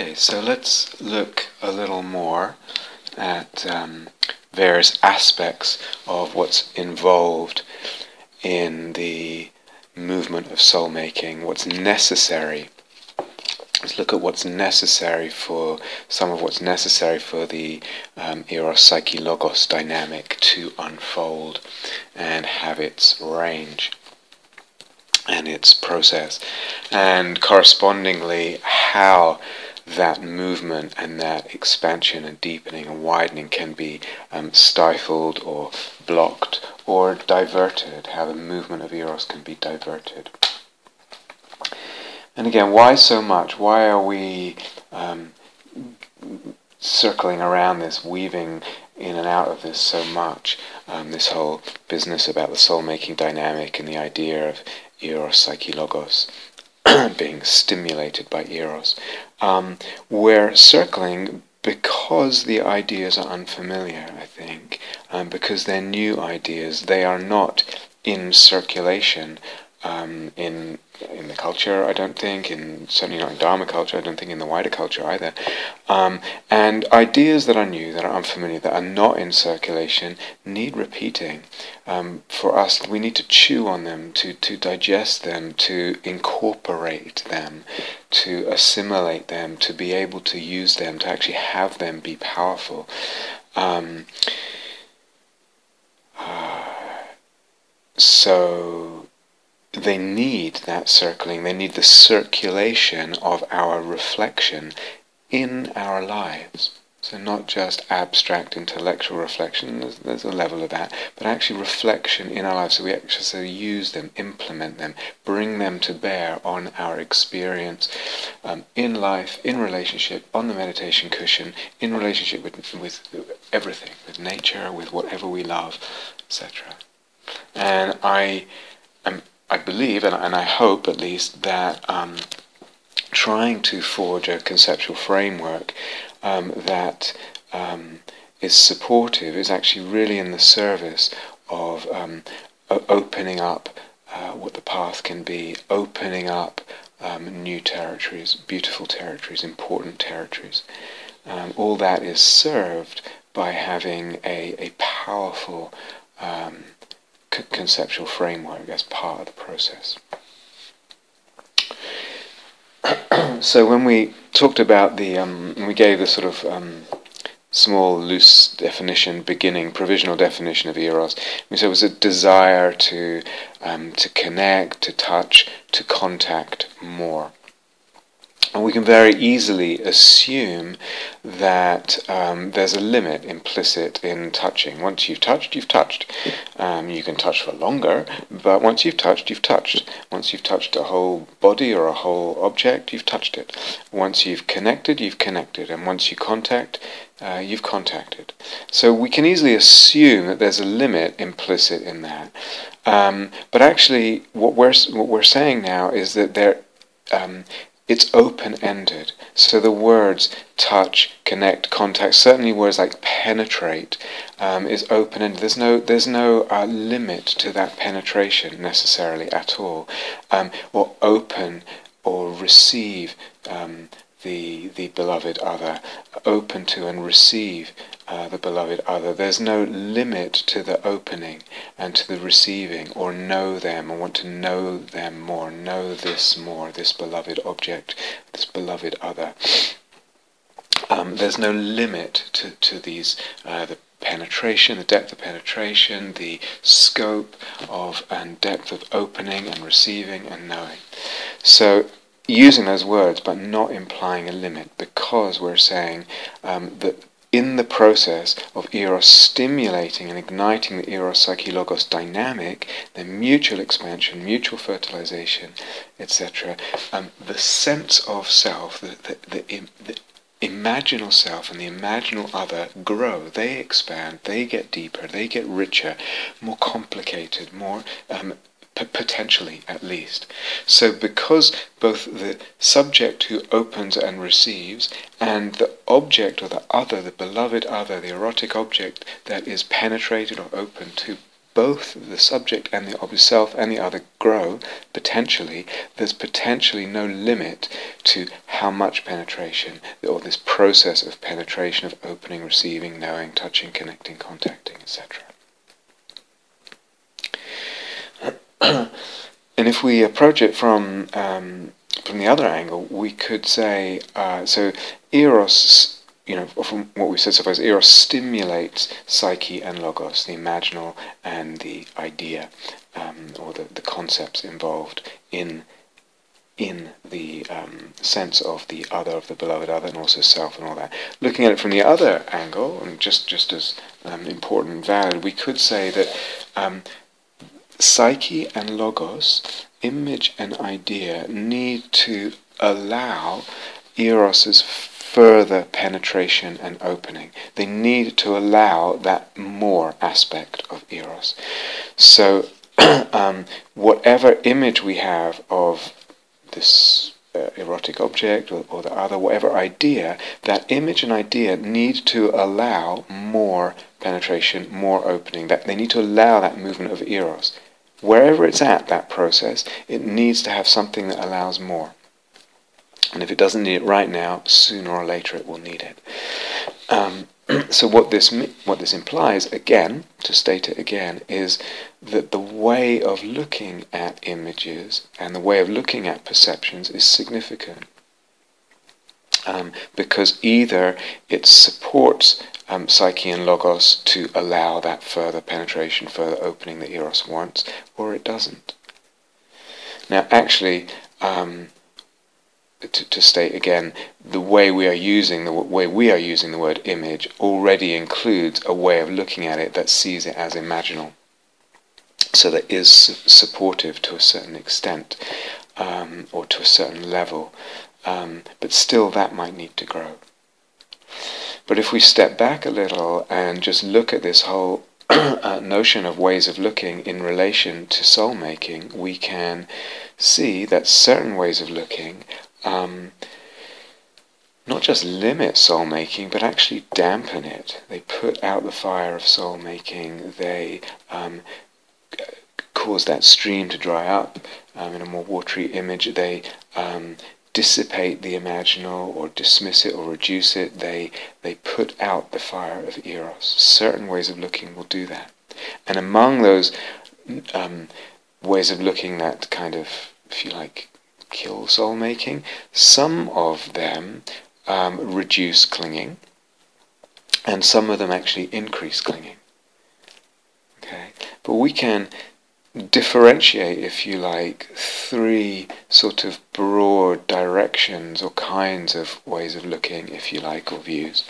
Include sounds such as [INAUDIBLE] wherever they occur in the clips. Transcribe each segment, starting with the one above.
Okay, so let's look a little more at um, various aspects of what's involved in the movement of soul making, what's necessary. Let's look at what's necessary for some of what's necessary for the um, Eros Psyche Logos dynamic to unfold and have its range and its process, and correspondingly how that movement and that expansion and deepening and widening can be um, stifled or blocked or diverted, how the movement of Eros can be diverted. And again, why so much? Why are we um, circling around this, weaving in and out of this so much? Um, this whole business about the soul making dynamic and the idea of Eros, Psyche, Logos. [CLEARS THROAT] being stimulated by eros. Um, we're circling because the ideas are unfamiliar, I think, um, because they're new ideas. They are not in circulation um, in in the culture. I don't think, in certainly not in Dharma culture. I don't think in the wider culture either. Um, and ideas that are new, that are unfamiliar, that are not in circulation, need repeating. Um, for us, we need to chew on them, to to digest them, to incorporate them, to assimilate them, to be able to use them, to actually have them be powerful. Um, uh, [SIGHS] so they need that circling, they need the circulation of our reflection in our lives. So, not just abstract intellectual reflection, there's, there's, a level of that, but actually reflection in our lives. So, we actually use them, implement them, bring them to bear on our experience um, in life, in relationship, on the meditation cushion, in relationship with, with everything, with nature, with whatever we love, etc. And I I believe, and, and I hope at least, that um, trying to forge a conceptual framework um, that um, is supportive is actually really in the service of um, opening up uh, what the path can be, opening up um, new territories, beautiful territories, important territories. Um, all that is served by having a, a powerful um, c- conceptual framework as part of the process. [CLEARS THROAT] so when we talked about the, um, we gave the sort of um, small, loose definition, beginning, provisional definition of eros. We said it was a desire to um, to connect, to touch, to contact more. And we can very easily assume that um, there's a limit implicit in touching. Once you've touched, you've touched. Um, you can touch for longer, but once you've touched, you've touched. Once you've touched a whole body or a whole object, you've touched it. Once you've connected, you've connected. And once you contact, uh, you've contacted. So we can easily assume that there's a limit implicit in that. Um, but actually, what we're, what we're saying now is that there um, it's open ended. So the words touch, connect, contact, certainly words like penetrate, um, is open ended. There's no there's no uh, limit to that penetration necessarily at all, um, or open or receive um, the the beloved other, open to and receive uh, the beloved other. There's no limit to the opening and to the receiving, or know them, or want to know them more, know this more, this beloved object, this beloved other. Um, there's no limit to, to these, uh, the penetration, the depth of penetration, the scope of and depth of opening and receiving and knowing. So using those words but not implying a limit because we're saying um, that in the process of eros stimulating and igniting the eros psyche logos dynamic, the mutual expansion, mutual fertilization, etc., um, the sense of self, the, the, the, the imaginal self and the imaginal other grow, they expand, they get deeper, they get richer, more complicated, more um, potentially at least. So, because both the subject who opens and receives and the object or the other, the beloved other, the erotic object that is penetrated or open to both the subject and the self and the other grow potentially, there's potentially no limit to how much penetration, or this process of penetration, of opening, receiving, knowing, touching, connecting, contacting, etc. and if we approach it from um, from the other angle, we could say uh, so. Eros you know, from what we've said so far, eros stimulates psyche and logos, the imaginal and the idea, um, or the, the concepts involved in in the um, sense of the other, of the beloved other, and also self and all that. Looking at it from the other angle, and just just as um, important and valid, we could say that um, psyche and logos, image and idea, need to allow eros's further penetration and opening. They need to allow that more aspect of eros. So, [CLEARS THROAT] um, whatever image we have of this uh, erotic object or, or, the other, whatever idea, that image and idea need to allow more penetration, more opening. That they need to allow that movement of eros. Wherever it's at, that process, it needs to have something that allows more. And if it doesn't need it right now, sooner or later it will need it. Um, [CLEARS THROAT] so what this what this implies, again, to state it again, is that the way of looking at images and the way of looking at perceptions is significant. Um, because either it supports um, psyche and logos to allow that further penetration, further opening that eros wants, or it doesn't. Now, actually, um, to, to, state again, the way we are using the way we are using the word image already includes a way of looking at it that sees it as imaginal. So that is supportive to a certain extent, um, or to a certain level, um, but still that might need to grow. But if we step back a little and just look at this whole [CLEARS THROAT] uh, notion of ways of looking in relation to soul making, we can see that certain ways of looking um, not just limit soul making, but actually dampen it. They put out the fire of soul making. They um, cause that stream to dry up. Um, in a more watery image, they um, dissipate the imaginal or dismiss it or reduce it. They they put out the fire of eros. Certain ways of looking will do that. And among those um, ways of looking that kind of, if you like, kill soul making. Some of them um, reduce clinging, and some of them actually increase clinging. Okay, but we can differentiate, if you like, three sort of broad directions or kinds of ways of looking, if you like, or views.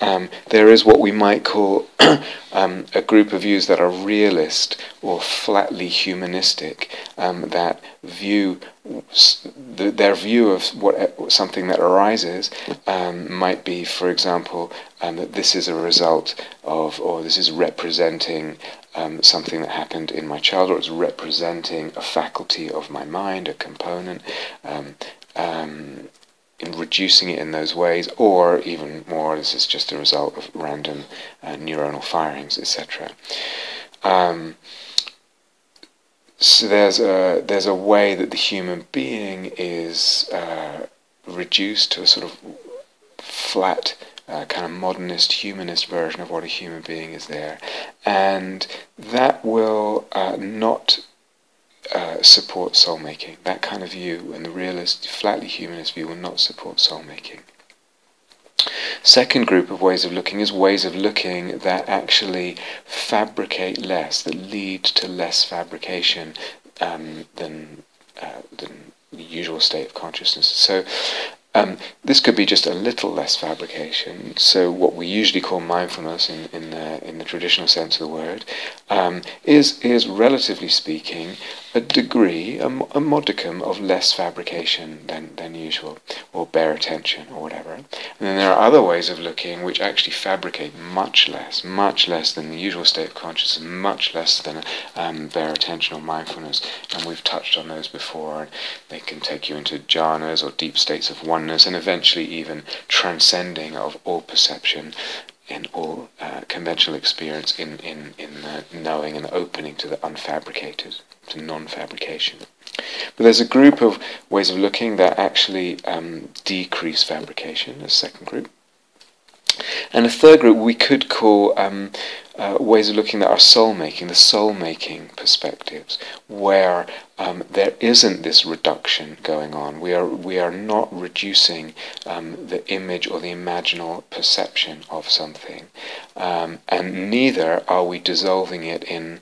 Um, there is what we might call [CLEARS THROAT] um, a group of views that are realist or flatly humanistic, um, that view the, their view of what something that arises um, might be, for example, um, that this is a result of, or this is representing um, something that happened in my childhood. It's representing a faculty of my mind, a component, um, um, in reducing it in those ways, or even more, this is just a result of random uh, neuronal firings, etc. Um, so there's a there's a way that the human being is uh, reduced to a sort of flat uh, kind of modernist, humanist version of what a human being is there. And that will uh, not uh, support soul making. That kind of view, and the realist, flatly humanist view, will not support soul making. Second group of ways of looking is ways of looking that actually fabricate less, that lead to less fabrication um, than uh, than the usual state of consciousness. So um, this could be just a little less fabrication. So what we usually call mindfulness in, in, the, in the traditional sense of the word um, is, is, relatively speaking, a degree, a, a, modicum of less fabrication than, than usual, or bare attention, or whatever. And then there are other ways of looking which actually fabricate much less, much less than the usual state of consciousness, much less than um, bare attention or mindfulness. And we've touched on those before, and they can take you into jhanas or deep states of oneness, and eventually even transcending of all perception in all uh, conventional experience in, in, in the knowing and the opening to the unfabricated to non-fabrication. But there's a group of ways of looking that actually um, decrease fabrication, a second group. And a third group we could call um, uh, ways of looking at our soul making, the soul making perspectives, where um, there isn't this reduction going on. We are we are not reducing um, the image or the imaginal perception of something, um, and neither are we dissolving it in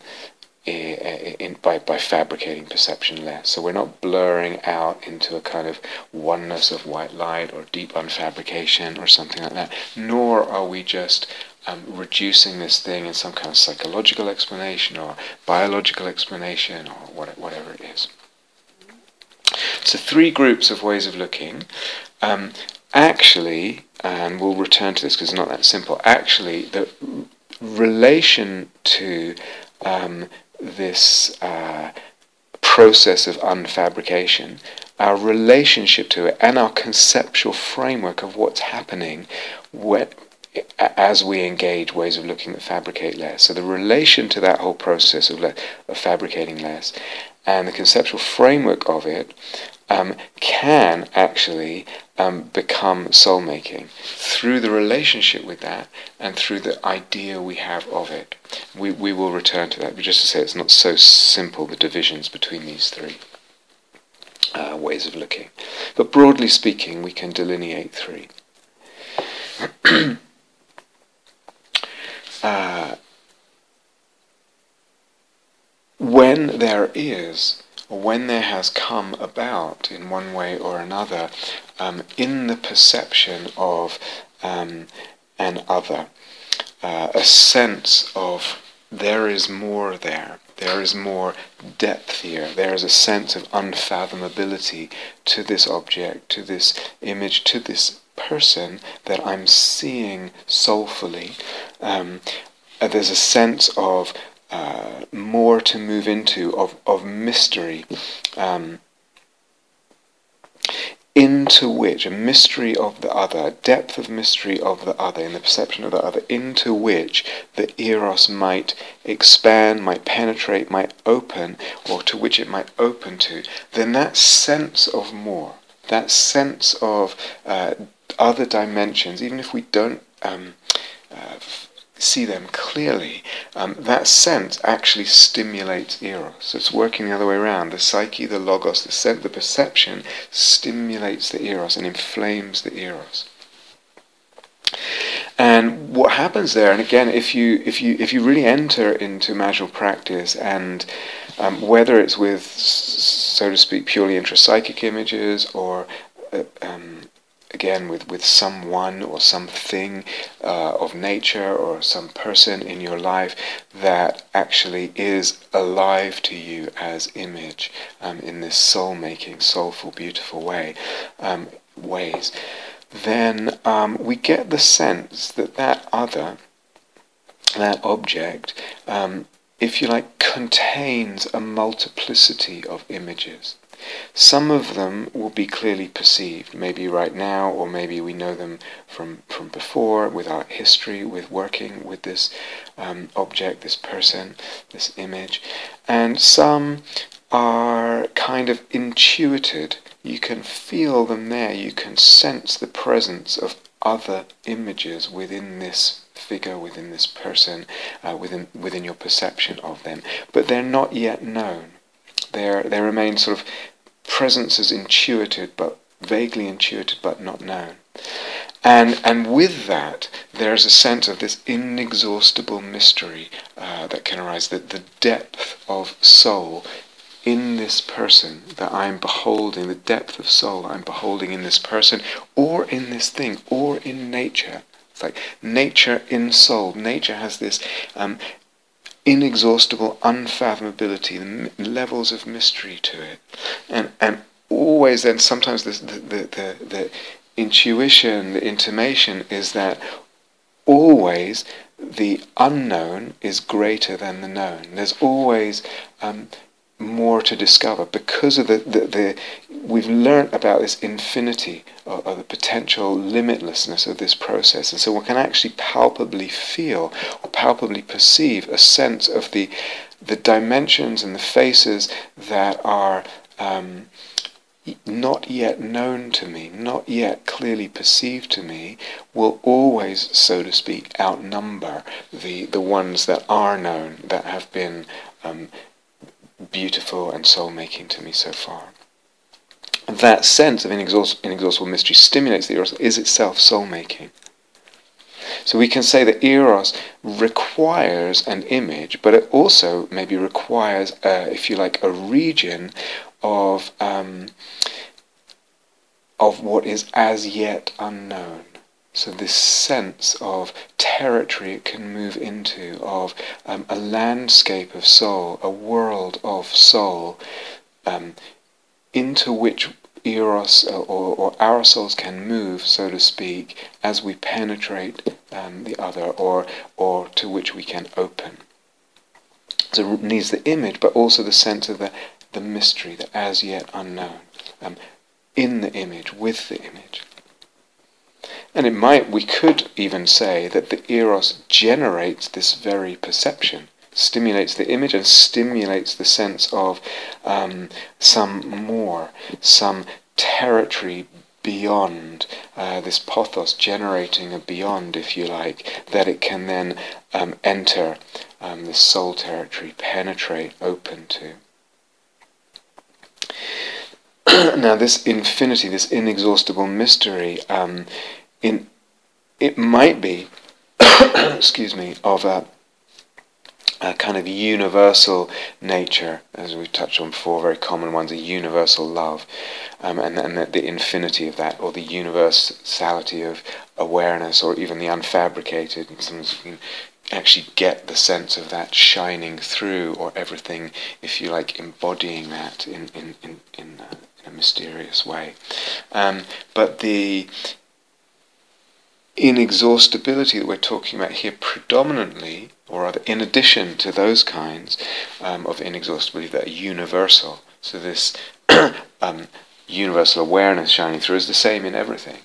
in, by, by fabricating perception less. So we're not blurring out into a kind of oneness of white light or deep unfabrication or something like that, nor are we just um, reducing this thing in some kind of psychological explanation or biological explanation or what, whatever it is. So, three groups of ways of looking. Um, actually, and we'll return to this because it's not that simple, actually, the relation to um, this uh, process of unfabrication, our relationship to it, and our conceptual framework of what's happening when, as we engage ways of looking that fabricate less. So the relation to that whole process of, le- of fabricating less and the conceptual framework of it um, can actually um, become soul making through the relationship with that and through the idea we have of it. We, we will return to that, but just to say it's not so simple, the divisions between these three uh, ways of looking. But broadly speaking, we can delineate three. [CLEARS THROAT] uh, when there is when there has come about, in one way or another, um, in the perception of um, an other, uh, a sense of there is more there, there is more depth here, there is a sense of unfathomability to this object, to this image, to this person that I'm seeing soulfully. Um, there's a sense of uh, more to move into of, of mystery, um, into which, a mystery of the other, depth of mystery of the other, in the perception of the other, into which the eros might expand, might penetrate, might open, or to which it might open to, then that sense of more, that sense of uh, other dimensions, even if we don't um, uh, see them clearly, um, that sense actually stimulates eros. So it's working the other way around. The psyche, the logos, the sense, the perception stimulates the eros and inflames the eros. And what happens there, and again, if you if you if you really enter into magical practice, and um, whether it's with, so to speak, purely intrapsychic images or uh, um, again with, with someone or something uh, of nature or some person in your life that actually is alive to you as image um, in this soul making, soulful, beautiful way um, ways, then um, we get the sense that that other, that object, um, if you like, contains a multiplicity of images. Some of them will be clearly perceived, maybe right now, or maybe we know them from, from before, with our history, with working with this um, object, this person, this image. And some are kind of intuited. You can feel them there, you can sense the presence of other images within this figure, within this person, uh, within, within your perception of them, but they're not yet known. They're, they remain sort of presences intuited, but vaguely intuited, but not known. And, and with that, there's a sense of this inexhaustible mystery uh, that can arise, that the depth of soul in this person that I'm beholding, the depth of soul I'm beholding in this person, or in this thing, or in nature. It's like nature in soul. Nature has this um, inexhaustible unfathomability, the levels of mystery to it, and and always then sometimes the the, the, the intuition, the intimation is that always the unknown is greater than the known. There's always um, more to discover because of the, the, the we've learnt about this infinity of, the potential limitlessness of this process. And so one can actually palpably feel or palpably perceive a sense of the the dimensions and the faces that are um, not yet known to me, not yet clearly perceived to me, will always, so to speak, outnumber the, the ones that are known, that have been um, beautiful and soul making to me so far. That sense of inexhaustible mystery stimulates the eros, is itself soul making. So we can say that eros requires an image, but it also maybe requires, uh, if you like, a region of um, of what is as yet unknown. So this sense of territory it can move into, of um, a landscape of soul, a world of soul, um, into which eros uh, or, or, our souls can move, so to speak, as we penetrate um, the other, or or to which we can open. So it needs the image, but also the sense of the the mystery, the as yet unknown, um, in the image, with the image. And it might, we could even say that the eros generates this very perception, stimulates the image and stimulates the sense of um, some more, some territory beyond uh, this pothos, generating a beyond, if you like, that it can then um, enter um, this soul territory, penetrate, open to. [CLEARS THROAT] now, this infinity, this inexhaustible mystery, um, in it might be, [COUGHS] excuse me, of a, a, kind of universal nature, as we've touched on before, very common ones, a universal love, um, and, and the, the, infinity of that, or the universality of awareness, or even the unfabricated. Sometimes you can actually get the sense of that shining through, or everything, if you like, embodying that in in in in, uh, a mysterious way. Um, but the inexhaustibility that we're talking about here predominantly, or rather in addition to those kinds um, of inexhaustibility that are universal, so this [COUGHS] um, universal awareness shining through is the same in everything.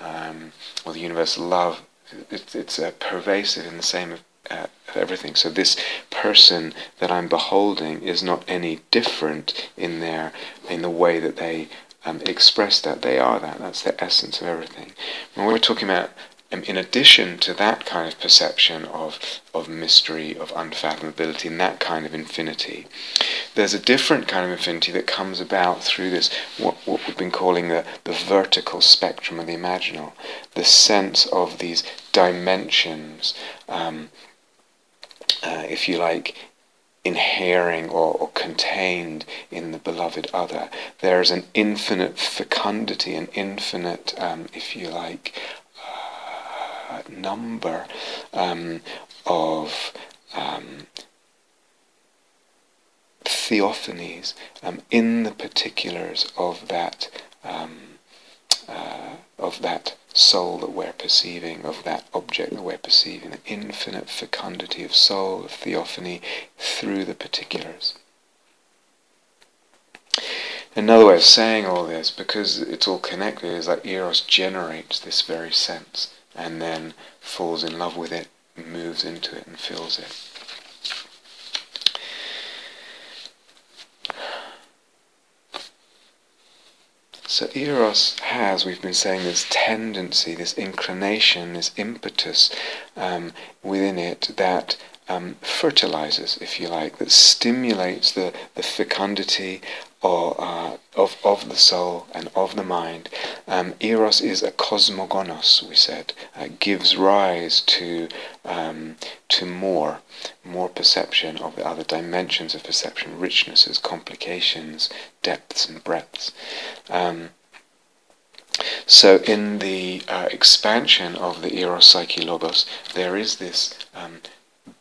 Um, or the universal love, it, it's uh, pervasive in the same of, uh, everything. So this person that I'm beholding is not any different in their in the way that they um, express that. They are that. That's the essence of everything. When we're talking about, um, in addition to that kind of perception of, of mystery, of unfathomability, and that kind of infinity, there's a different kind of infinity that comes about through this, what, what we've been calling the, the vertical spectrum of the imaginal, the sense of these dimensions, um, uh, if you like, inhering or, or, contained in the beloved other. There is an infinite fecundity, an infinite, um, if you like, uh, number um, of um, theophanies um, in the particulars of that um, uh, of that soul that we're perceiving, of that object that we're perceiving, the infinite fecundity of soul, of theophany, through the particulars. Another way of saying all this, because it's all connected, is that Eros generates this very sense and then falls in love with it, moves into it, and fills it. So Eros has, we've been saying, this tendency, this inclination, this impetus um, within it that um, fertilizes, if you like, that stimulates the, the fecundity or, uh, of, of the soul and of the mind. Um, eros is a cosmogonos, we said, uh, gives rise to, um, to more, more perception of the other dimensions of perception, richnesses, complications, depths and breadths. Um, so in the uh, expansion of the Eros Psyche Logos, there is this um,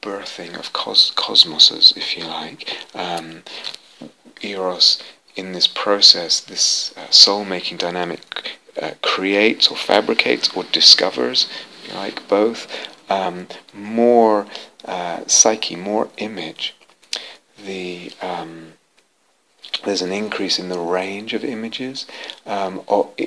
birthing of cos- cosmoses, if you like. Um, Eros in this process, this uh, soul-making dynamic uh, creates or fabricates or discovers, like both, um, more uh, psyche, more image. The um, there's an increase in the range of images um,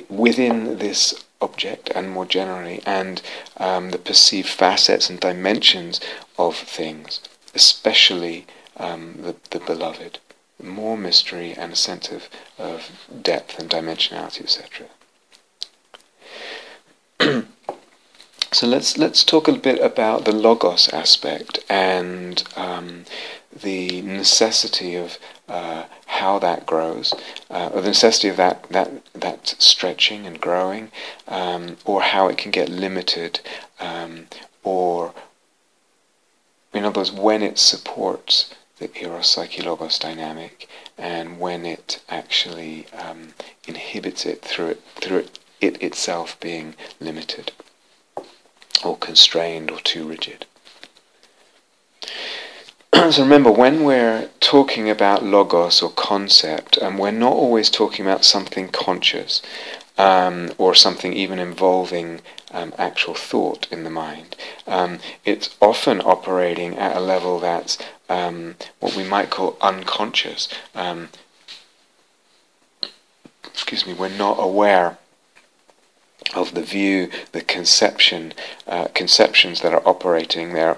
within this object and more generally, and um, the perceived facets and dimensions of things, especially um, the, the beloved more mystery and a sense of, of depth and dimensionality, etc. [CLEARS THROAT] so let's let's talk a bit about the logos aspect and um, the necessity of uh, how that grows, uh, or the necessity of that that that stretching and growing, um, or how it can get limited, um, or in other words, when it supports the eros psyche logos dynamic, and when it actually um, inhibits it through it through it, it itself being limited, or constrained, or too rigid. [CLEARS THROAT] so remember, when we're talking about logos or concept, and um, we're not always talking about something conscious um, or something even involving um, actual thought in the mind. Um, it's often operating at a level that's um, what we might call unconscious. Um, excuse me, we're not aware of the view, the conception, uh, conceptions that are operating there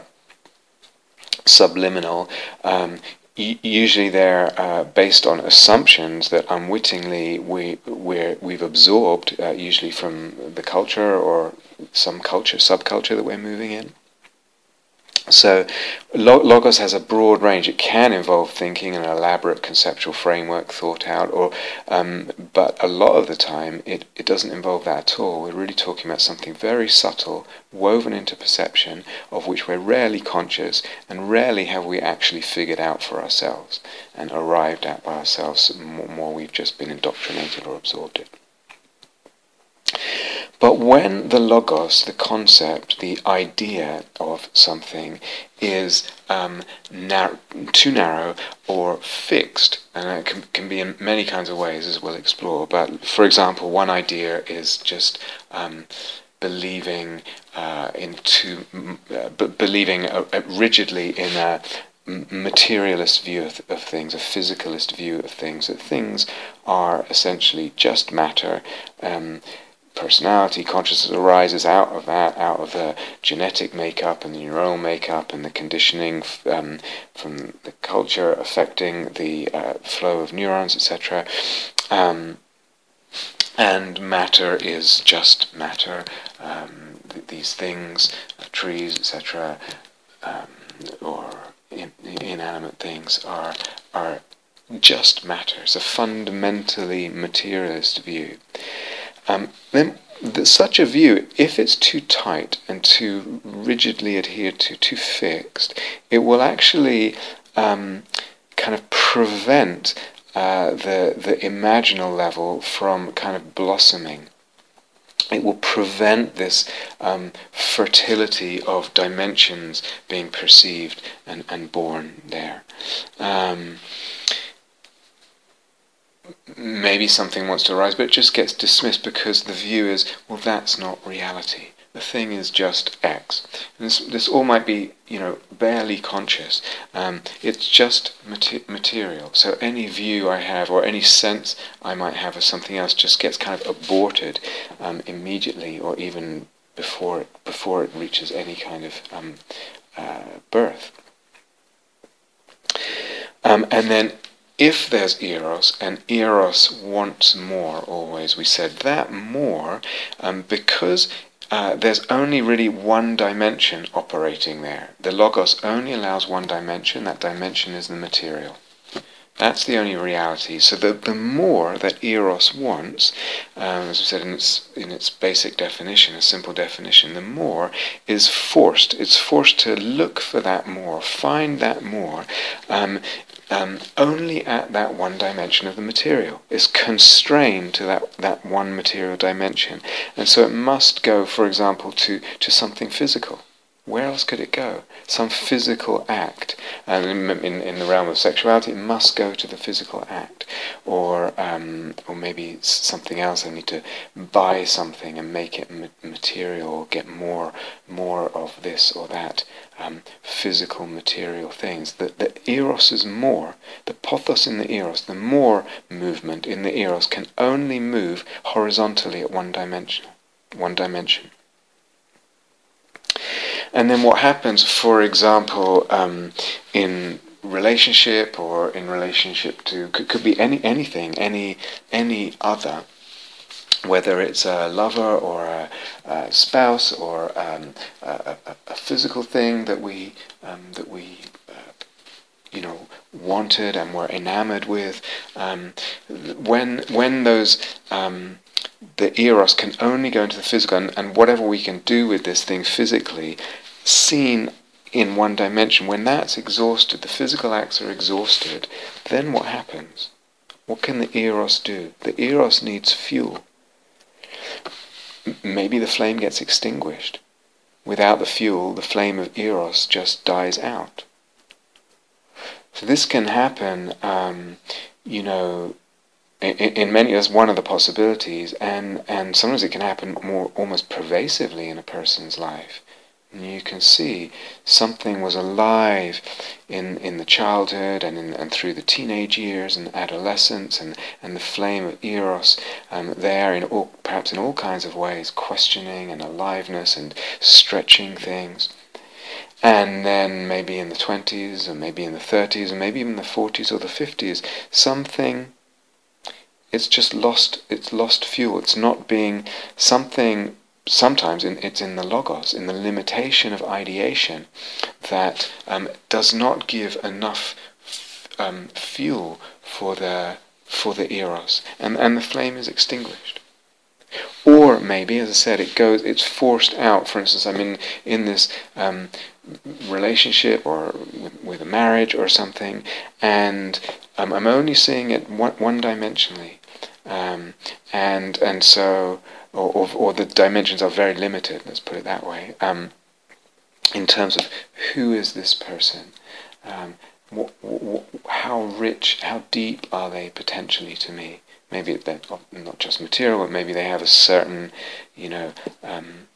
subliminal. Um, usually they're uh, based on assumptions that unwittingly we we we've absorbed, uh, usually from the culture or some culture, subculture that we're moving in. So, logos has a broad range. It can involve thinking and an elaborate conceptual framework thought out, or um, but a lot of the time it, it doesn't involve that at all. We're really talking about something very subtle, woven into perception, of which we're rarely conscious, and rarely have we actually figured out for ourselves and arrived at by ourselves. More, more we've just been indoctrinated or absorbed it. But when the logos, the concept, the idea of something is um, nar- too narrow or fixed, and it can, can, be in many kinds of ways as we'll explore. But for example, one idea is just um, believing uh, into, uh, b- believing uh, rigidly in a materialist view of, of, things, a physicalist view of things, that things are essentially just matter. Um, personality, consciousness arises out of that, out of the genetic makeup and the neural makeup and the conditioning um, from the culture affecting the uh, flow of neurons, etc. Um, and matter is just matter. Um, th- these things, uh, trees, etc., um, or in- inanimate things, are are just matter. It's a fundamentally materialist view. Um, then the, such a view, if it's too tight and too rigidly adhered to, too fixed, it will actually um, kind of prevent uh, the the imaginal level from kind of blossoming. It will prevent this um, fertility of dimensions being perceived and, and born there. Um, maybe something wants to arise, but it just gets dismissed because the view is, well, that's not reality. The thing is just X. And this, this all might be, you know, barely conscious. Um, it's just mater- material. So any view I have or any sense I might have of something else just gets kind of aborted um, immediately or even before it, before it reaches any kind of um, uh, birth. Um, and then if there's eros, and eros wants more always, we said that more, um, because uh, there's only really one dimension operating there. The logos only allows one dimension, that dimension is the material. That's the only reality. So the, the more that eros wants, um, as we said in its in its basic definition, a simple definition, the more is forced. It's forced to look for that more, find that more, um, um, only at that one dimension of the material. It's constrained to that, that one material dimension. And so it must go, for example, to, to something physical. Where else could it go? Some physical act. And in, in, in the realm of sexuality, it must go to the physical act. Or, um, or maybe something else. I need to buy something and make it material, or get more, more of this or that um, physical, material things. The, the eros is more. The pothos in the eros, the more movement in the eros can only move horizontally at one dimension. One dimension. And then what happens, for example, um, in relationship or in relationship to could, could be any anything any any other whether it's a lover or a, a spouse or um, a, a, a, physical thing that we um, that we uh, you know wanted and were enamored with um, when when those um, the eros can only go into the physical and, and whatever we can do with this thing physically seen in one dimension when that's exhausted the physical acts are exhausted then what happens what can the eros do the eros needs fuel maybe the flame gets extinguished. Without the fuel, the flame of Eros just dies out. So this can happen, um, you know, in, in many, as one of the possibilities, and, and sometimes it can happen more almost pervasively in a person's life. And you can see something was alive in, in the childhood and, in, and through the teenage years and adolescence and, and the flame of eros um, there in all, perhaps in all kinds of ways, questioning and aliveness and stretching things. And then maybe in the 20s and maybe in the 30s and maybe even the 40s or the 50s, something it's just lost it's lost fuel. It's not being something sometimes in, it's in the logos, in the limitation of ideation, that um, does not give enough um, fuel for the for the eros, and and the flame is extinguished. Or maybe, as I said, it goes, it's forced out. For instance, I'm in in this um, relationship or with, with, a marriage or something, and um, I'm only seeing it one, one dimensionally, um, and and so or, or, or, the dimensions are very limited, let's put it that way, um, in terms of who is this person, um, what, what, how rich, how deep are they potentially to me? Maybe they're not just material, but maybe they have a certain, you know, um,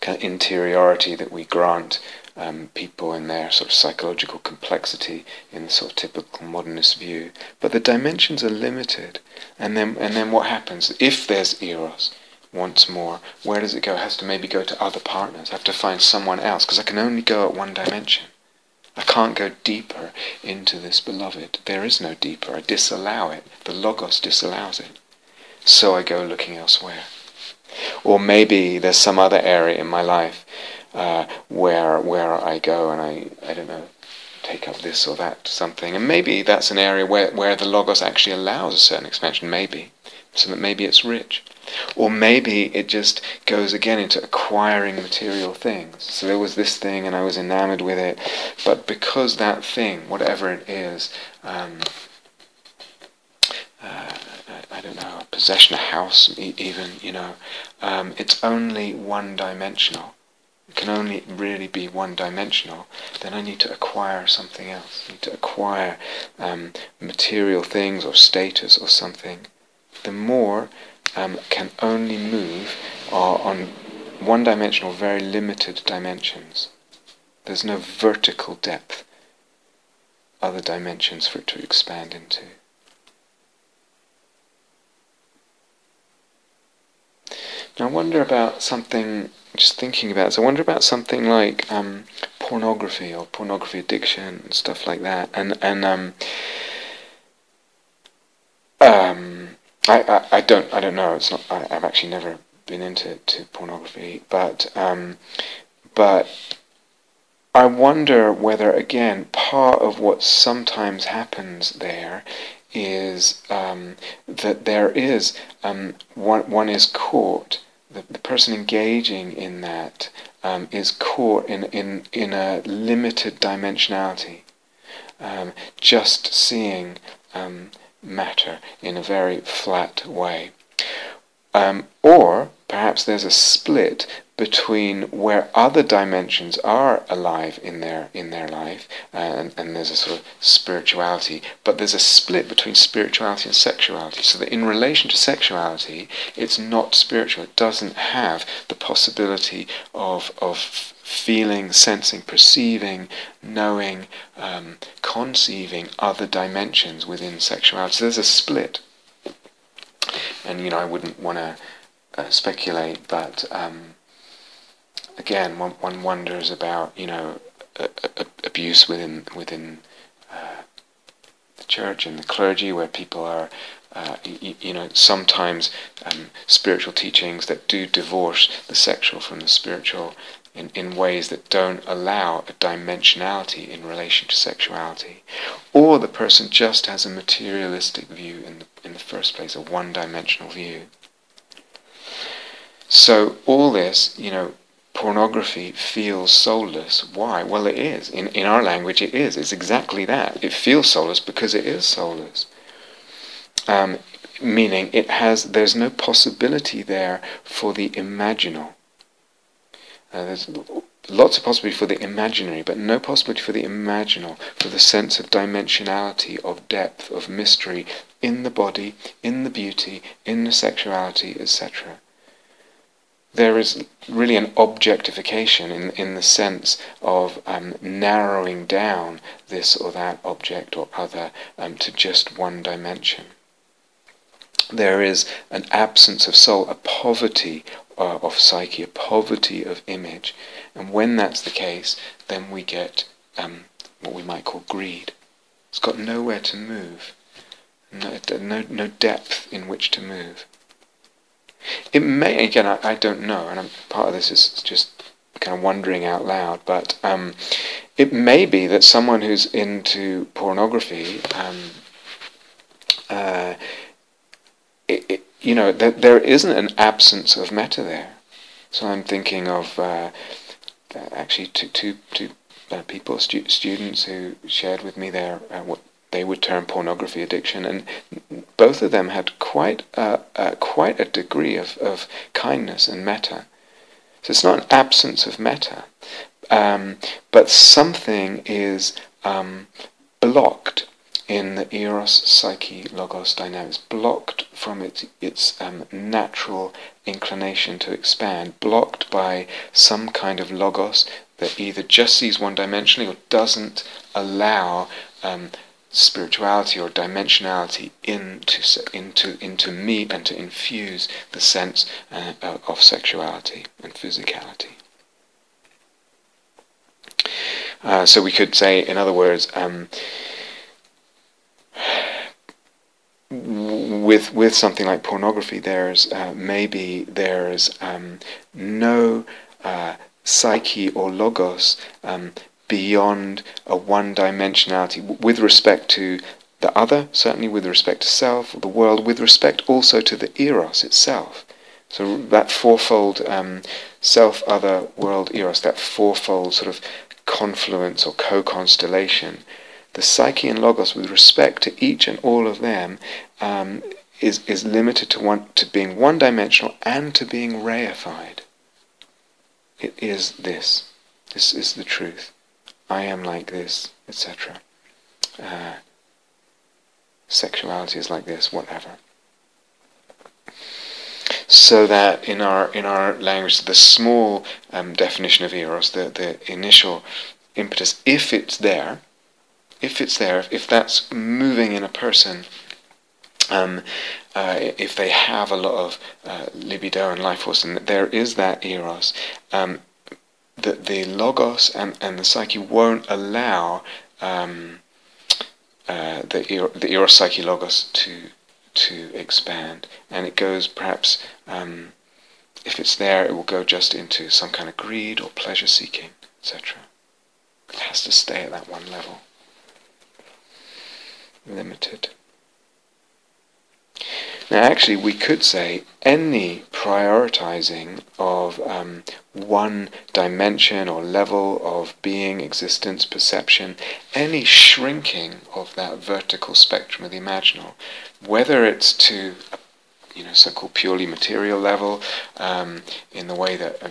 kind of interiority that we grant um, people in their sort of psychological complexity in the sort of typical modernist view. But the dimensions are limited. And then, and then what happens? If there's eros, once more, where does it go? It has to maybe go to other partners. I have to find someone else, because I can only go at one dimension. I can't go deeper into this beloved. There is no deeper. I disallow it. The Logos disallows it. So I go looking elsewhere. Or maybe there's some other area in my life uh, where where I go and I I don't know take up this or that something. And maybe that's an area where where the logos actually allows a certain expansion maybe so that maybe it's rich. Or maybe it just goes again into acquiring material things. So there was this thing and I was enamored with it but because that thing whatever it is um, uh, I don't know, possession, a house, even, you know, um, it's only one dimensional can only really be one dimensional, then I need to acquire something else. I need to acquire um, material things or status or something. The more um, can only move on one dimensional, very limited dimensions. There's no vertical depth, other dimensions for it to expand into. Now I wonder about something just thinking about. So I wonder about something like um, pornography or pornography addiction and stuff like that. And and um, um, I, I, I don't I don't know. It's not. I, have actually never been into to pornography, but um, but I wonder whether again part of what sometimes happens there is um, that there is um, one one is caught the, the person engaging in that um, is caught in, in, in a limited dimensionality, um, just seeing um, matter in a very flat way. Um, or perhaps there's a split between where other dimensions are alive in their in their life, and, and there's a sort of spirituality, but there's a split between spirituality and sexuality. So that in relation to sexuality, it's not spiritual. It doesn't have the possibility of of feeling, sensing, perceiving, knowing, um, conceiving other dimensions within sexuality. So there's a split. And you know, I wouldn't want to uh, speculate, but um, again, one, one wonders about, you know, abuse within within uh, the church and the clergy, where people are, uh, you, you, know, sometimes um, spiritual teachings that do divorce the sexual from the spiritual in, in ways that don't allow a dimensionality in relation to sexuality. Or the person just has a materialistic view in the, in the first place, a one dimensional view. So all this, you know, pornography feels soulless. Why? Well, it is. In, in our language, it is. It's exactly that. It feels soulless because it is soulless. Um, meaning it has, there's no possibility there for the imaginal. Uh, there's lots of possibility for the imaginary, but no possibility for the imaginal, for the sense of dimensionality, of depth, of mystery in the body, in the beauty, in the sexuality, etc there is really an objectification in, in the sense of um, narrowing down this or that object or other um, to just one dimension. There is an absence of soul, a poverty uh, of psyche, a poverty of image. And when that's the case, then we get um, what we might call greed. It's got nowhere to move, no, no, no depth in which to move. It may, again, I, I don't know, and I'm, part of this is just kind of wondering out loud, but um, it may be that someone who's into pornography, um, uh, it, it, you know, that there isn't an absence of metta there. So I'm thinking of uh, actually two, two, two uh, people, stu- students who shared with me their uh, what they would term pornography addiction, and both of them had quite a, quite a degree of, of kindness and metta. So it's not an absence of metta, um, but something is um, blocked in the eros psyche logos dynamics, blocked from its its um, natural inclination to expand, blocked by some kind of logos that either just sees one dimensionally or doesn't allow um, spirituality or dimensionality into into into me and to infuse the sense uh, of sexuality and physicality. Uh, so we could say, in other words, um, with with something like pornography, there's uh, maybe there's um, no uh, psyche or logos um, beyond a one dimensionality with respect to the other, certainly with respect to self, the world, with respect also to the eros itself. So that fourfold um, self, other, world, eros, that fourfold sort of confluence or co constellation, the psyche and logos with respect to each and all of them um, is, is limited to, one, to being one dimensional and to being reified. It is this. This is the truth. I am like this, etc. Uh, sexuality is like this, whatever. So that in our in our language, the small um, definition of eros, the the initial impetus, if it's there, if it's there, if that's moving in a person, um, uh, if they have a lot of uh, libido and life force, and there is that eros, um, that the logos and, and the psyche won't allow um, uh, the the eros psyche logos to to expand, and it goes perhaps um, if it's there, it will go just into some kind of greed or pleasure seeking, etc. It has to stay at that one level, limited. Now, actually, we could say any prioritizing of um, one dimension or level of being, existence, perception, any shrinking of that vertical spectrum of the imaginal, whether it's to you know, so-called purely material level, um, in the way that uh,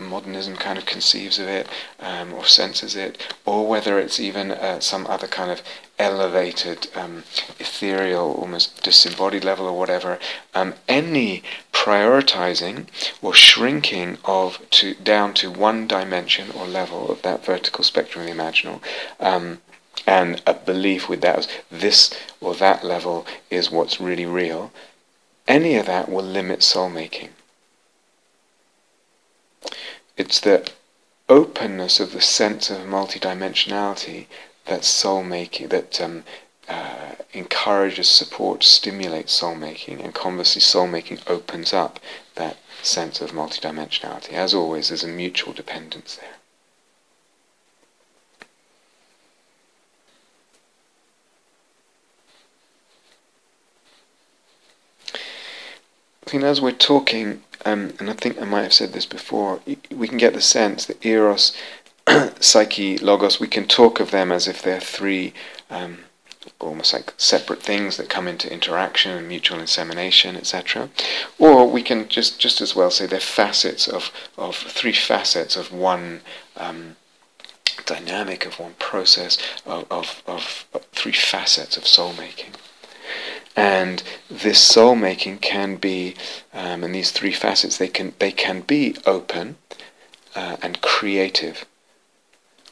modernism kind of conceives of it um, or senses it, or whether it's even uh, some other kind of elevated, um, ethereal, almost disembodied level or whatever. Um, any prioritizing or shrinking of to down to one dimension or level of that vertical spectrum of the imaginal um, and a belief with that this or that level is what's really real any of that will limit soul making. It's the openness of the sense of multidimensionality that soul making, that um, uh, encourages, supports, stimulates soul making, and conversely, soul making opens up that sense of multidimensionality. As always, there's a mutual dependence there. I think as we're talking, um, and I think I might have said this before, we can get the sense that eros, [CLEARS THROAT] psyche, logos, we can talk of them as if they're three um, almost like separate things that come into interaction and mutual insemination, etc. Or we can just, just as well say they're facets of, of three facets of one um, dynamic, of one process, of, of, of, of three facets of soul making. And this soul making can be, um, and these three facets, they can they can be open uh, and creative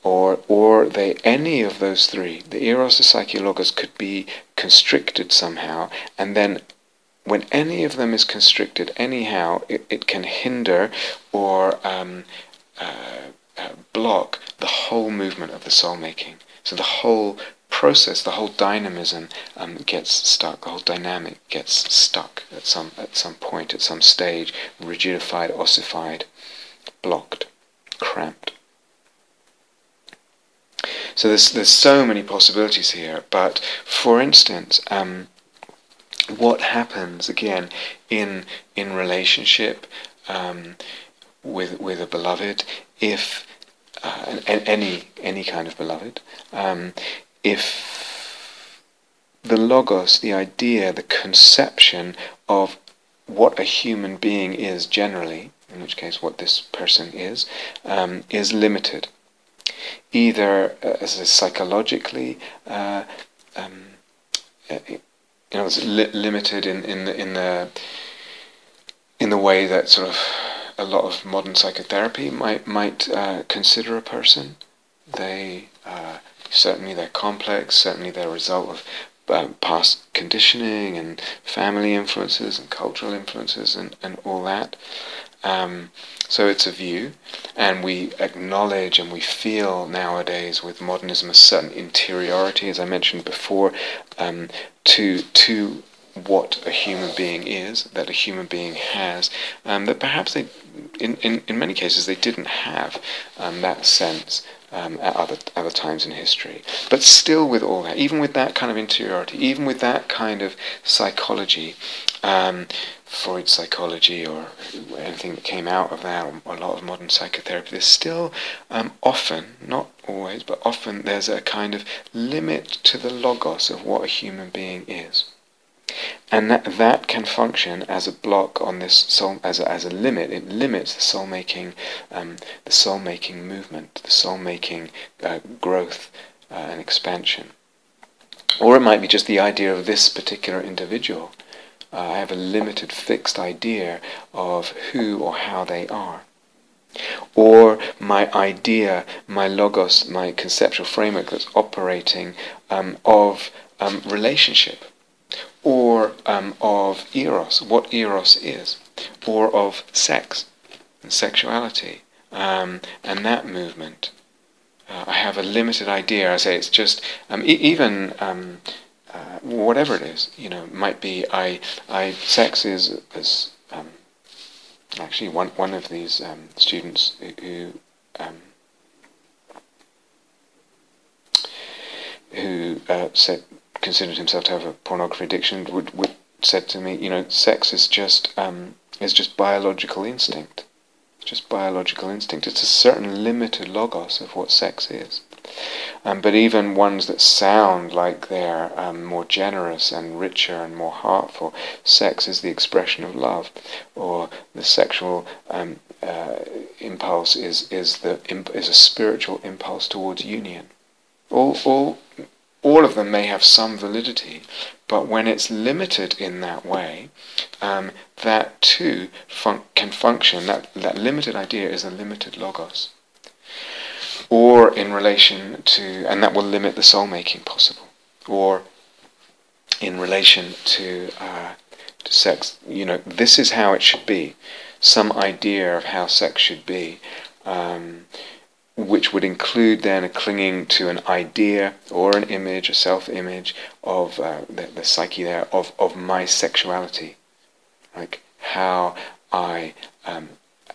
or or they any of those three, the eros, the psyche, logos, could be constricted somehow, and then when any of them is constricted anyhow, it, it can hinder or um, uh, uh, block the whole movement of the soul making. So the whole process, the whole dynamism um, gets stuck. The whole dynamic gets stuck at some at some point, at some stage, rigidified, ossified, blocked, cramped. So there's there's so many possibilities here. But for instance, um, what happens again in in relationship um, with with a beloved if uh, any any kind of beloved um, if the logos, the idea, the conception of what a human being is generally, in which case what this person is, um, is limited either uh, as a psychologically, uh, um, uh, you know, it's li- limited in, in the, in the in the way that sort of a lot of modern psychotherapy might might uh, consider a person. They certainly they're complex. Certainly they're a result of uh, past conditioning and family influences and cultural influences and, and all that. Um, so it's a view, and we acknowledge and we feel nowadays with modernism a certain interiority, as I mentioned before, um, to to what a human being is, that a human being has, um, that perhaps they, in, in, in many cases, they didn't have um, that sense um, at other other times in history. But still, with all that, even with that kind of interiority, even with that kind of psychology, um, Freud's psychology or anything that came out of that, or a lot of modern psychotherapy, there's still um, often, not always, but often there's a kind of limit to the logos of what a human being is. And that, that can function as a block on this soul, as a, as a limit. It limits the soul making, um, the soul making movement, the soul making uh, growth uh, and expansion. Or it might be just the idea of this particular individual uh, I have a limited fixed idea of who or how they are. Or my idea, my logos, my conceptual framework that's operating um, of um, relationship, or um, of eros, what eros is, or of sex and sexuality um, and that movement. Uh, I have a limited idea. I say it's just um, e- even um, uh, whatever it is, you know, might be I, I, sex is, is um, actually one, one of these um, students who, um, who uh, said, considered himself to have a pornography addiction would, would said to me, you know, sex is just, um, is just biological instinct. It's just biological instinct. It's a certain limited logos of what sex is. Um, but even ones that sound like they're um, more generous and richer and more heartful, sex is the expression of love, or the sexual um, uh, impulse is is the is a spiritual impulse towards union. All all all of them may have some validity, but when it's limited in that way, um, that too fun- can function. That that limited idea is a limited logos or in relation to, and that will limit the soul making possible, or in relation to, uh, to sex. You know, this is how it should be. Some idea of how sex should be. Um, which would include then a clinging to an idea or an image, a self-image of uh, the, the psyche there of, of my sexuality, like how I um,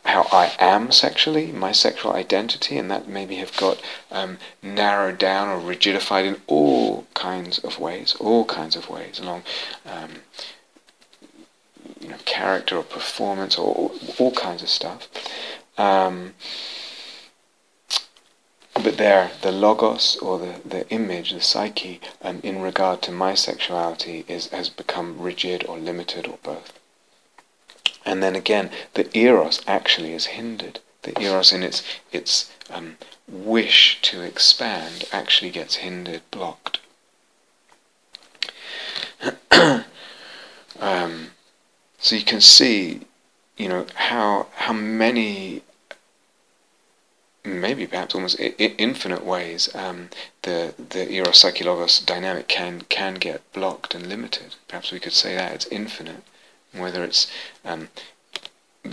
how I am sexually, my sexual identity, and that maybe have got um, narrowed down or rigidified in all kinds of ways, all kinds of ways along um, you know character or performance or all, all kinds of stuff. Um, but there, the logos or the, the image, the psyche, um, in regard to my sexuality, is has become rigid or limited or both. And then again, the eros actually is hindered. The eros, in its its um, wish to expand, actually gets hindered, blocked. [CLEARS THROAT] um, so you can see, you know, how how many maybe perhaps almost I- infinite ways, um, the the eros psyche logos dynamic can can get blocked and limited. Perhaps we could say that it's infinite, whether it's um,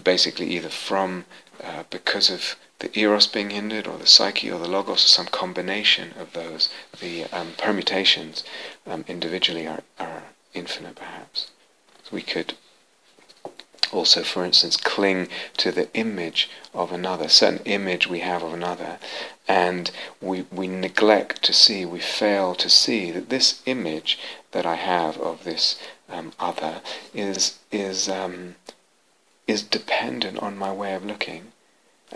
basically either from uh, because of the eros being hindered, or the psyche, or the logos, or some combination of those. The um, permutations um, individually are are infinite, perhaps. We could also, for instance, cling to the image of another, certain image we have of another, and we, we neglect to see, we fail to see that this image that I have of this um, other is is um, is dependent on my way of looking.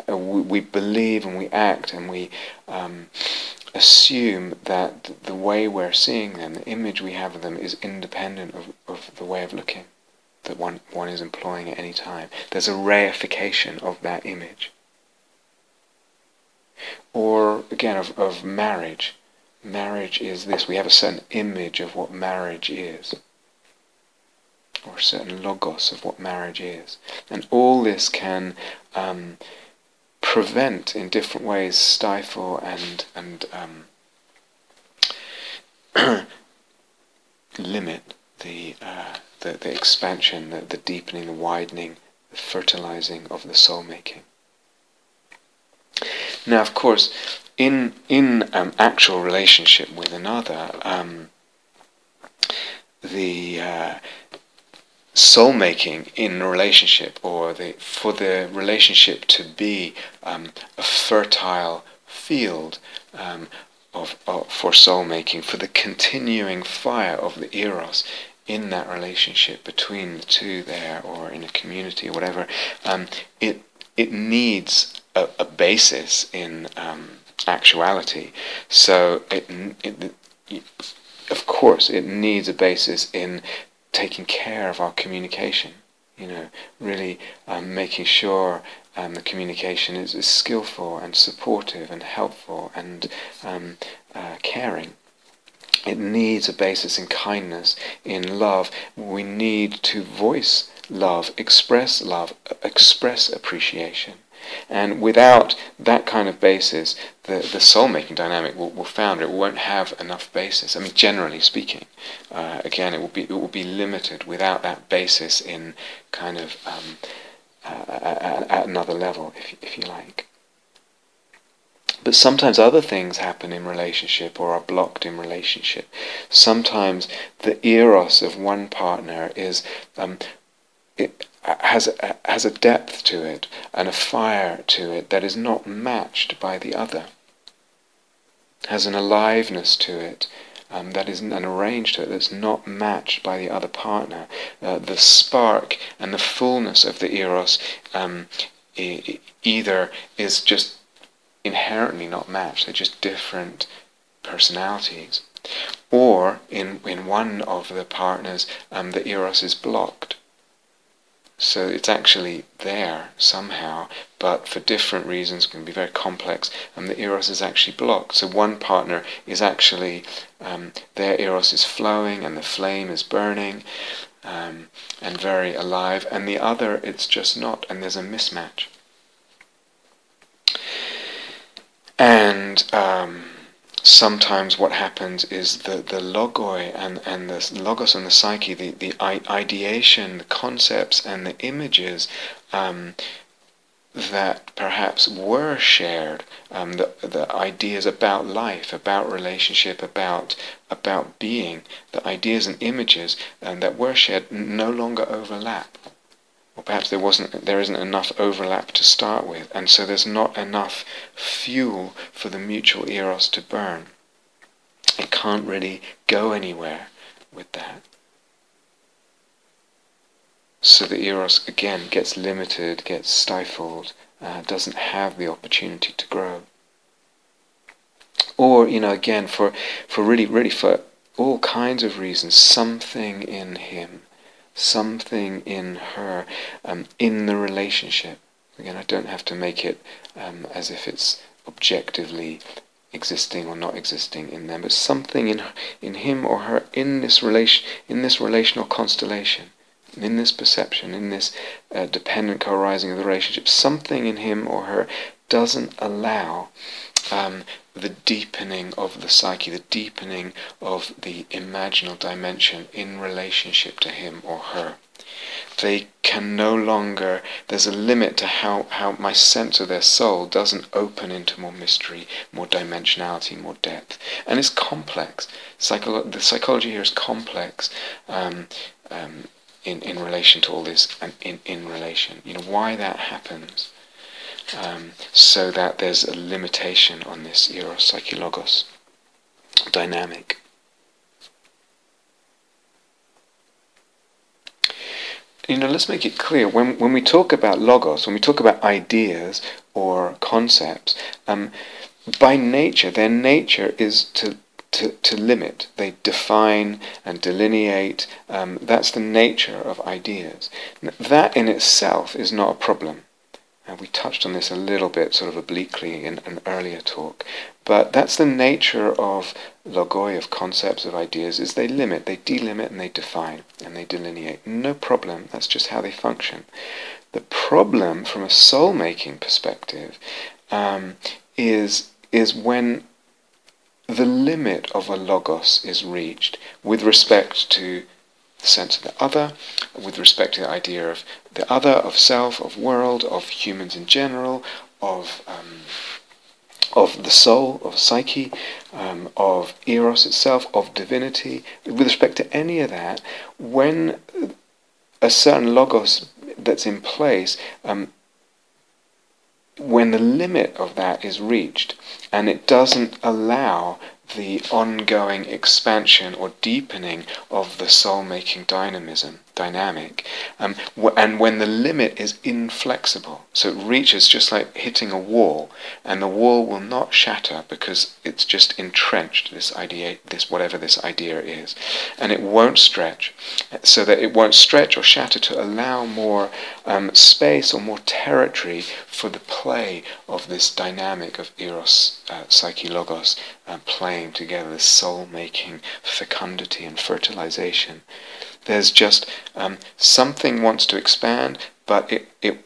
Uh, we, we, believe and we act and we um, assume that the way we're seeing them, the image we have of them, is independent of, of the way of looking that one, one is employing at any time. There's a reification of that image. Or, again, of, of marriage. Marriage is this. We have a certain image of what marriage is. Or a certain logos of what marriage is. And all this can um, prevent, in different ways, stifle and, and um, [CLEARS THROAT] limit the uh, the, the expansion, the, the deepening, the widening, the fertilizing of the soul making. Now, of course, in in um, actual relationship with another, um, the uh, soul making in relationship, or the for the relationship to be um, a fertile field um, of, of, for soul making, for the continuing fire of the eros in that relationship between the two there or in a community or whatever, um, it it needs a, a basis in um, actuality. So it, it, it, of course, it needs a basis in taking care of our communication. You know, really um, making sure um, the communication is, is skillful and supportive and helpful and um, uh, caring. It needs a basis in kindness, in love. We need to voice love, express love, express appreciation. And without that kind of basis, the, the soul making dynamic will, will founder. It won't have enough basis. I mean, generally speaking, uh, again, it will be it will be limited without that basis in kind of um, uh, at, at another level, if if you like. But sometimes other things happen in relationship or are blocked in relationship. Sometimes the eros of one partner is um, it has a, has a depth to it and a fire to it that is not matched by the other. Has an aliveness to it um, that is an arranged to it that's not matched by the other partner. Uh, the spark and the fullness of the eros um, either is just inherently not matched, they're just different personalities. Or in, in one of the partners, um, the eros is blocked. So it's actually there somehow, but for different reasons, can be very complex, and the eros is actually blocked. So one partner is actually, um, their eros is flowing and the flame is burning um, and very alive, and the other it's just not, and there's a mismatch. And um, sometimes what happens is the, the logoi and, and the logos and the psyche, the, the ideation, the concepts and the images um, that perhaps were shared, um, the, the ideas about life, about relationship, about about being, the ideas and images um, that were shared no longer overlap. Or perhaps there wasn't, there isn't enough overlap to start with, and so there's not enough fuel for the mutual eros to burn. It can't really go anywhere with that. So the eros again gets limited, gets stifled, uh, doesn't have the opportunity to grow. Or, you know, again, for, for really, really for all kinds of reasons, something in him, something in her, um, in the relationship. Again, I don't have to make it um, as if it's objectively existing or not existing in them, but something in in him or her in this relation in this relational constellation in this perception, in this uh, dependent co-arising of the relationship, something in him or her doesn't allow um, the deepening of the psyche, the deepening of the imaginal dimension in relationship to him or her. They can no longer, there's a limit to how, how my sense of their soul doesn't open into more mystery, more dimensionality, more depth. And it's complex. Psycholo- the psychology here is complex. Um, um, in, in relation to all this and in, in relation. You know, why that happens. Um, so that there's a limitation on this eros psyche logos dynamic. You know, let's make it clear when when we talk about logos, when we talk about ideas or concepts, um, by nature, their nature is to to, to limit. They define and delineate. Um, that's the nature of ideas. That in itself is not a problem. We touched on this a little bit, sort of obliquely, in an earlier talk. But that's the nature of logoi, of concepts, of ideas, is they limit, they delimit, and they define, and they delineate. No problem. That's just how they function. The problem, from a soul-making perspective, um, is is when the limit of a logos is reached with respect to the sense of the other, with respect to the idea of the other, of self, of world, of humans in general, of um, of the soul, of psyche, um, of eros itself, of divinity. With respect to any of that, when a certain logos that's in place um, when the limit of that is reached and it doesn't allow the ongoing expansion or deepening of the soul-making dynamism, dynamic, um, and when the limit is inflexible, so it reaches just like hitting a wall, and the wall will not shatter because it's just entrenched. This idea, this whatever this idea is, and it won't stretch, so that it won't stretch or shatter to allow more um, space or more territory for the play of this dynamic of eros, uh, psyche, logos, uh, playing together, this soul-making fecundity and fertilization. There's just um, something wants to expand, but it, it,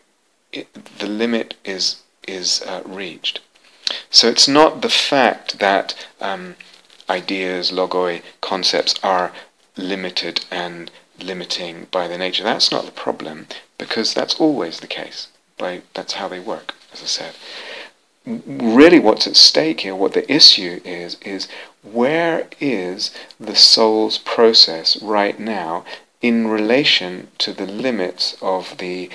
it the limit is is uh, reached. So it's not the fact that um, ideas, logoi, concepts are limited and limiting by their nature. That's not the problem, because that's always the case. By that's how they work, as I said. Really, what's at stake here, what the issue is, is where is the soul's process right now in relation to the limits of the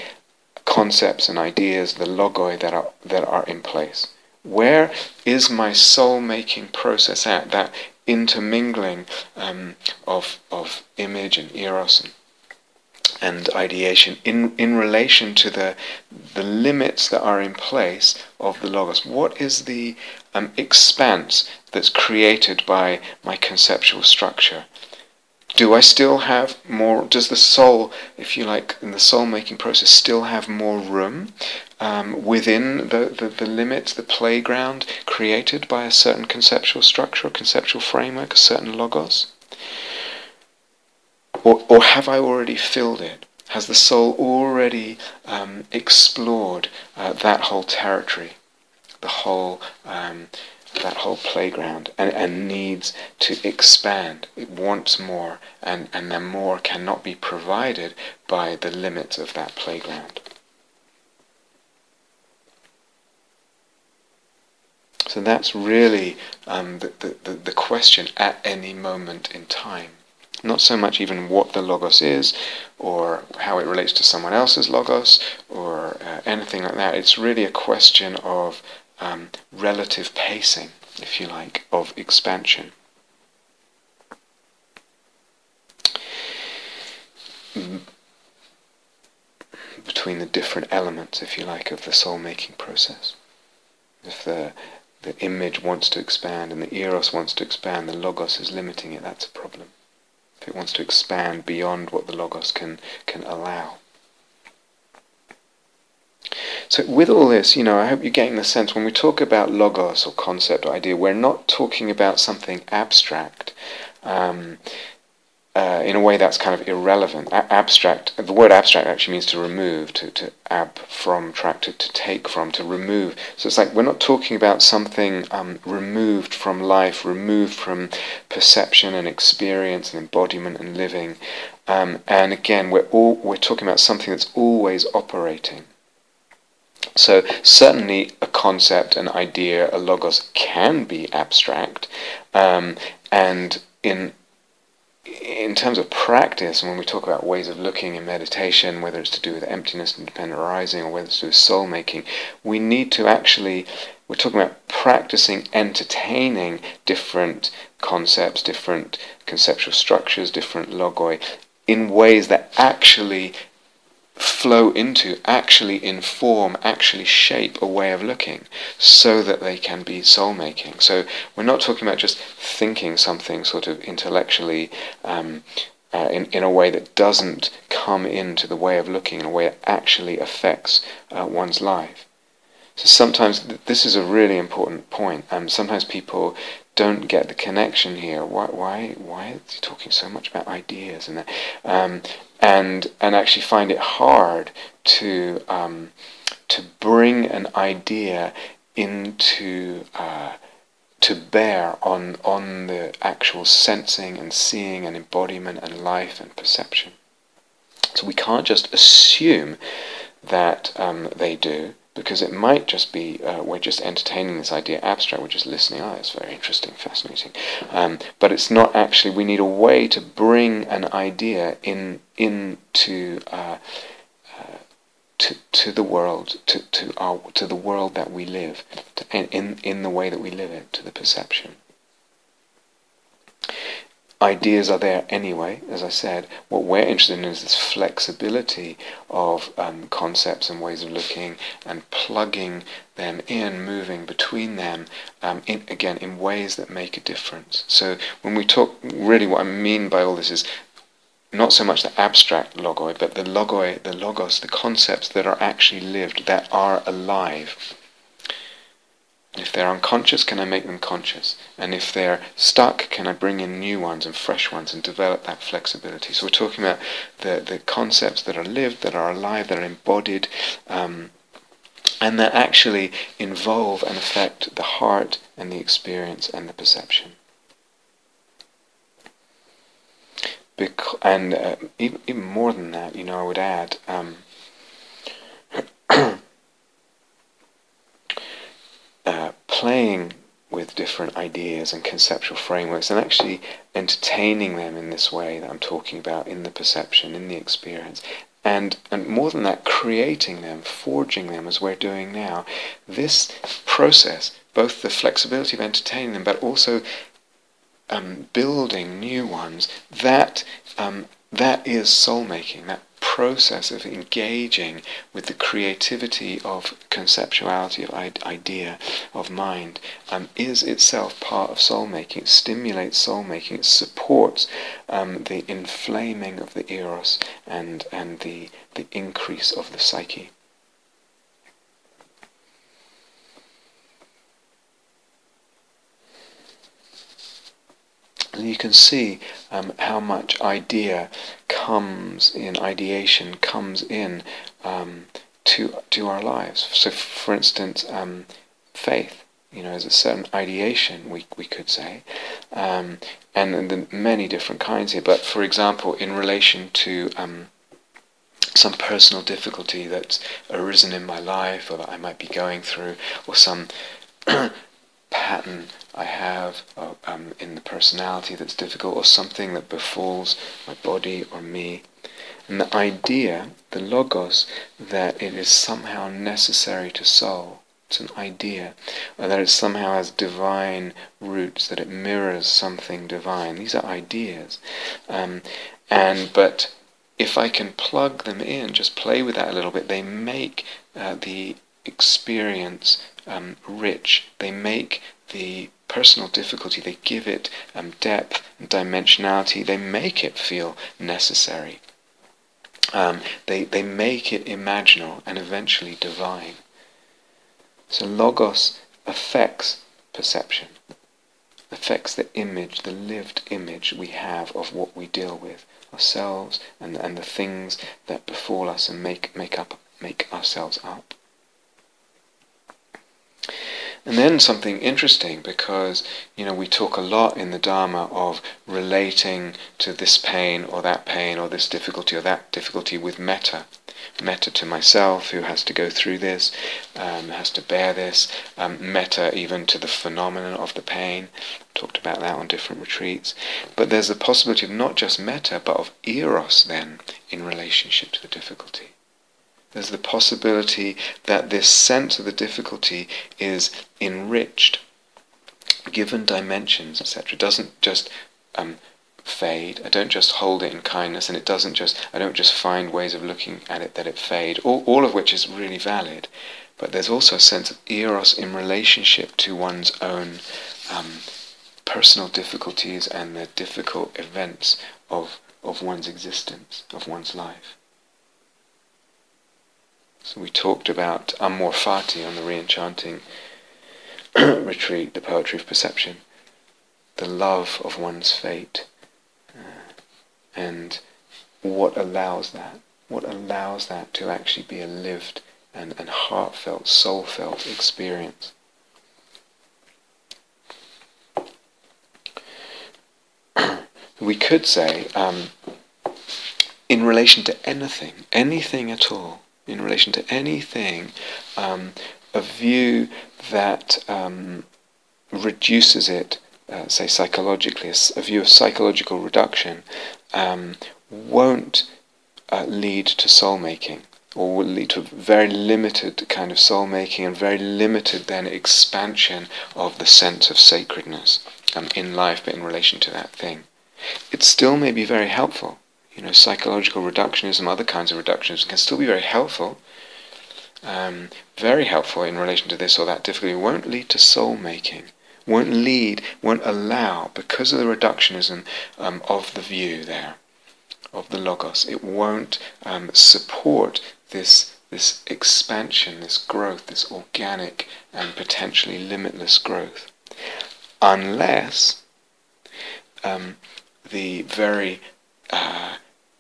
concepts and ideas, the logoi that are that are in place. Where is my soul making process at? That intermingling um, of of image and eros and, and ideation in in relation to the the limits that are in place of the logos. What is the um, expanse that's created by my conceptual structure? do I still have more? Does the soul, if you like, in the soul making process, still have more room um, within the, the, the limits, the playground created by a certain conceptual structure, a conceptual framework, a certain logos? Or, or have I already filled it? Has the soul already um, explored uh, that whole territory, the whole um, that whole playground, and, and needs to expand? It wants more, and, and then more cannot be provided by the limits of that playground. So that's really um, the, the, the question at any moment in time. Not so much even what the logos is, or how it relates to someone else's logos, or uh, anything like that. It's really a question of um, relative pacing, if you like, of expansion. Between the different elements, if you like, of the soul making process. If the the image wants to expand and the eros wants to expand, the logos is limiting it, that's a problem. If it wants to expand beyond what the logos can can allow. So with all this, you know, I hope you're getting the sense when we talk about logos or concept or idea, we're not talking about something abstract. Um, uh, in a way that's kind of irrelevant. A- abstract, the word abstract actually means to remove, to, to ab from, track, to, to take from, to remove. So it's like we're not talking about something um, removed from life, removed from perception and experience and embodiment and living. Um, and again, we're, all, we're talking about something that's always operating. So certainly a concept, an idea, a logos can be abstract, um, and in in terms of practice, when we talk about ways of looking in meditation, whether it's to do with emptiness and dependent arising or whether it's to do with soul making, we need to actually, we're talking about practicing entertaining different concepts, different conceptual structures, different logoi, in ways that actually flow into, actually inform, actually shape a way of looking so that they can be soul making. So we're not talking about just thinking something sort of intellectually um, uh, in, in a way that doesn't come into the way of looking in a way that actually affects uh, one's life. So sometimes th- this is a really important point. Um, sometimes people don't get the connection here. Why, why, why is he talking so much about ideas and that? Um, and and actually find it hard to um, to bring an idea into uh, to bear on on the actual sensing and seeing and embodiment and life and perception. So we can't just assume that um, they do because it might just be uh, we're just entertaining this idea abstract, we're just listening. Oh, it's very interesting, fascinating, um, but it's not actually. We need a way to bring an idea in into uh, uh, to to the world, to to our to the world that we live, to, in in the way that we live it, to the perception ideas are there anyway, as I said. What we're interested in is this flexibility of um, concepts and ways of looking and plugging them in, moving between them, um, in, again, in ways that make a difference. So when we talk, really what I mean by all this is not so much the abstract logoi, but the logoi, the logos, the concepts that are actually lived, that are alive. If they're unconscious, can I make them conscious? And if they're stuck, can I bring in new ones and fresh ones and develop that flexibility? So we're talking about the, the concepts that are lived, that are alive, that are embodied, um, and that actually involve and affect the heart and the experience and the perception. Bec- and uh, even, even, more than that, you know, I would add. Um, [CLEARS THROAT] Uh, playing with different ideas and conceptual frameworks and actually entertaining them in this way that I'm talking about in the perception, in the experience. And, and more than that, creating them, forging them as we're doing now. This process, both the flexibility of entertaining them, but also um, building new ones, that um, that is soul making. That process of engaging with the creativity of conceptuality, of idea, of mind, um, is itself part of soul making. It stimulates soul making. It supports um, the inflaming of the eros and and the the increase of the psyche. And you can see um, how much idea comes in, ideation comes in um, to, to our lives. So, for instance, um, faith, you know, is a certain ideation, we, we could say, um, and, and the many different kinds here. But, for example, in relation to um, some personal difficulty that's arisen in my life or that I might be going through, or some [CLEARS THROAT] pattern I have uh, um, in the personality that's difficult, or something that befalls my body or me. And the idea, the logos, that it is somehow necessary to soul. It's an idea, or that it somehow has divine roots, that it mirrors something divine. These are ideas, um, and but if I can plug them in, just play with that a little bit, they make uh, the experience um, rich. They make the personal difficulty, they give it um, depth and dimensionality, they make it feel necessary. Um, they, they make it imaginal and eventually divine. So logos affects perception, affects the image, the lived image we have of what we deal with, ourselves and, and the things that befall us and make, make, up, make ourselves up. And then something interesting because, you know, we talk a lot in the Dharma of relating to this pain or that pain or this difficulty or that difficulty with metta. Metta to myself, who has to go through this, um, has to bear this. Um, metta even to the phenomenon of the pain. Talked about that on different retreats. But there's a possibility of not just metta, but of eros then in relationship to the difficulty. There's the possibility that this sense of the difficulty is enriched, given dimensions, etc. It doesn't just um, fade. I don't just hold it in kindness, and it doesn't just. I don't just find ways of looking at it that it fade. All, all of which is really valid, but there's also a sense of eros in relationship to one's own um, personal difficulties and the difficult events of of one's existence, of one's life. So we talked about Amor Fati on the re-enchanting [CLEARS THROAT] retreat, the poetry of perception, the love of one's fate, uh, and what allows that, what allows that to actually be a lived and, and heartfelt, soul-felt experience. [CLEARS THROAT] we could say, um, in relation to anything, anything at all, in relation to anything, um, a view that um, reduces it, uh, say psychologically, a, view of psychological reduction, um, won't uh, lead to soul making, or will lead to a very limited kind of soul making and very limited then expansion of the sense of sacredness um, in life, but in relation to that thing. It still may be very helpful you know, psychological reductionism, other kinds of reductionism can still be very helpful, um, very helpful in relation to this or that difficulty, won't lead to soul making, won't lead, won't allow, because of the reductionism um, of the view there, of the logos, it won't um, support this this expansion, this growth, this organic and potentially limitless growth, unless um, the very uh,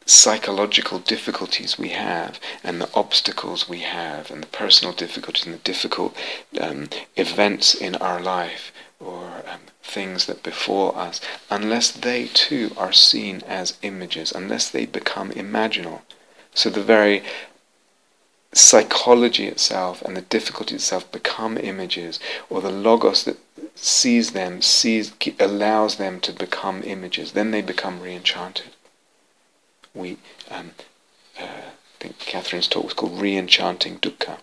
psychological difficulties we have and the obstacles we have and the personal difficulties and the difficult um, events in our life or um, things that befall us, unless they too are seen as images, unless they become imaginal. So the very psychology itself and the difficulty itself become images, or the logos that sees them, sees, allows them to become images. Then they become re-enchanted we, um, uh, I think Catherine's talk was called Re-enchanting Dukkha.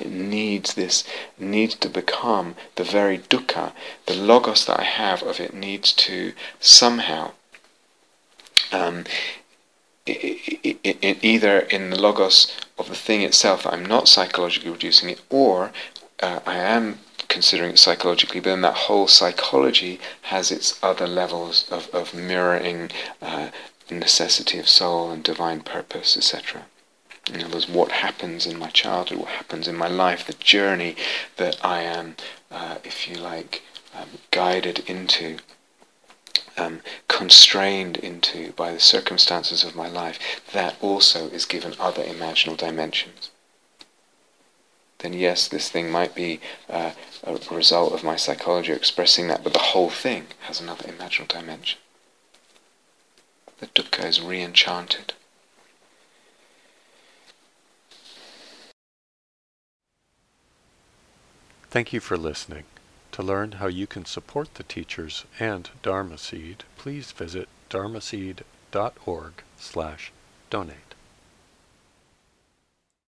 It needs this, needs to become the very dukkha. The logos that I have of it needs to somehow, um, either in the logos of the thing itself that I'm not psychologically reducing it, or uh, I am considering it psychologically, but then that whole psychology has its other levels of, of mirroring uh, the necessity of soul and divine purpose, etc. In other words, what happens in my childhood, what happens in my life, the journey that I am, uh, if you like, um, guided into, um, constrained into by the circumstances of my life, that also is given other imaginal dimensions. Then yes, this thing might be uh, a result of my psychology expressing that, but the whole thing has another imaginal dimension the dukkha is re-enchanted. Thank you for listening. To learn how you can support the teachers and Dharma Seed, please visit dharmaseed.org slash donate.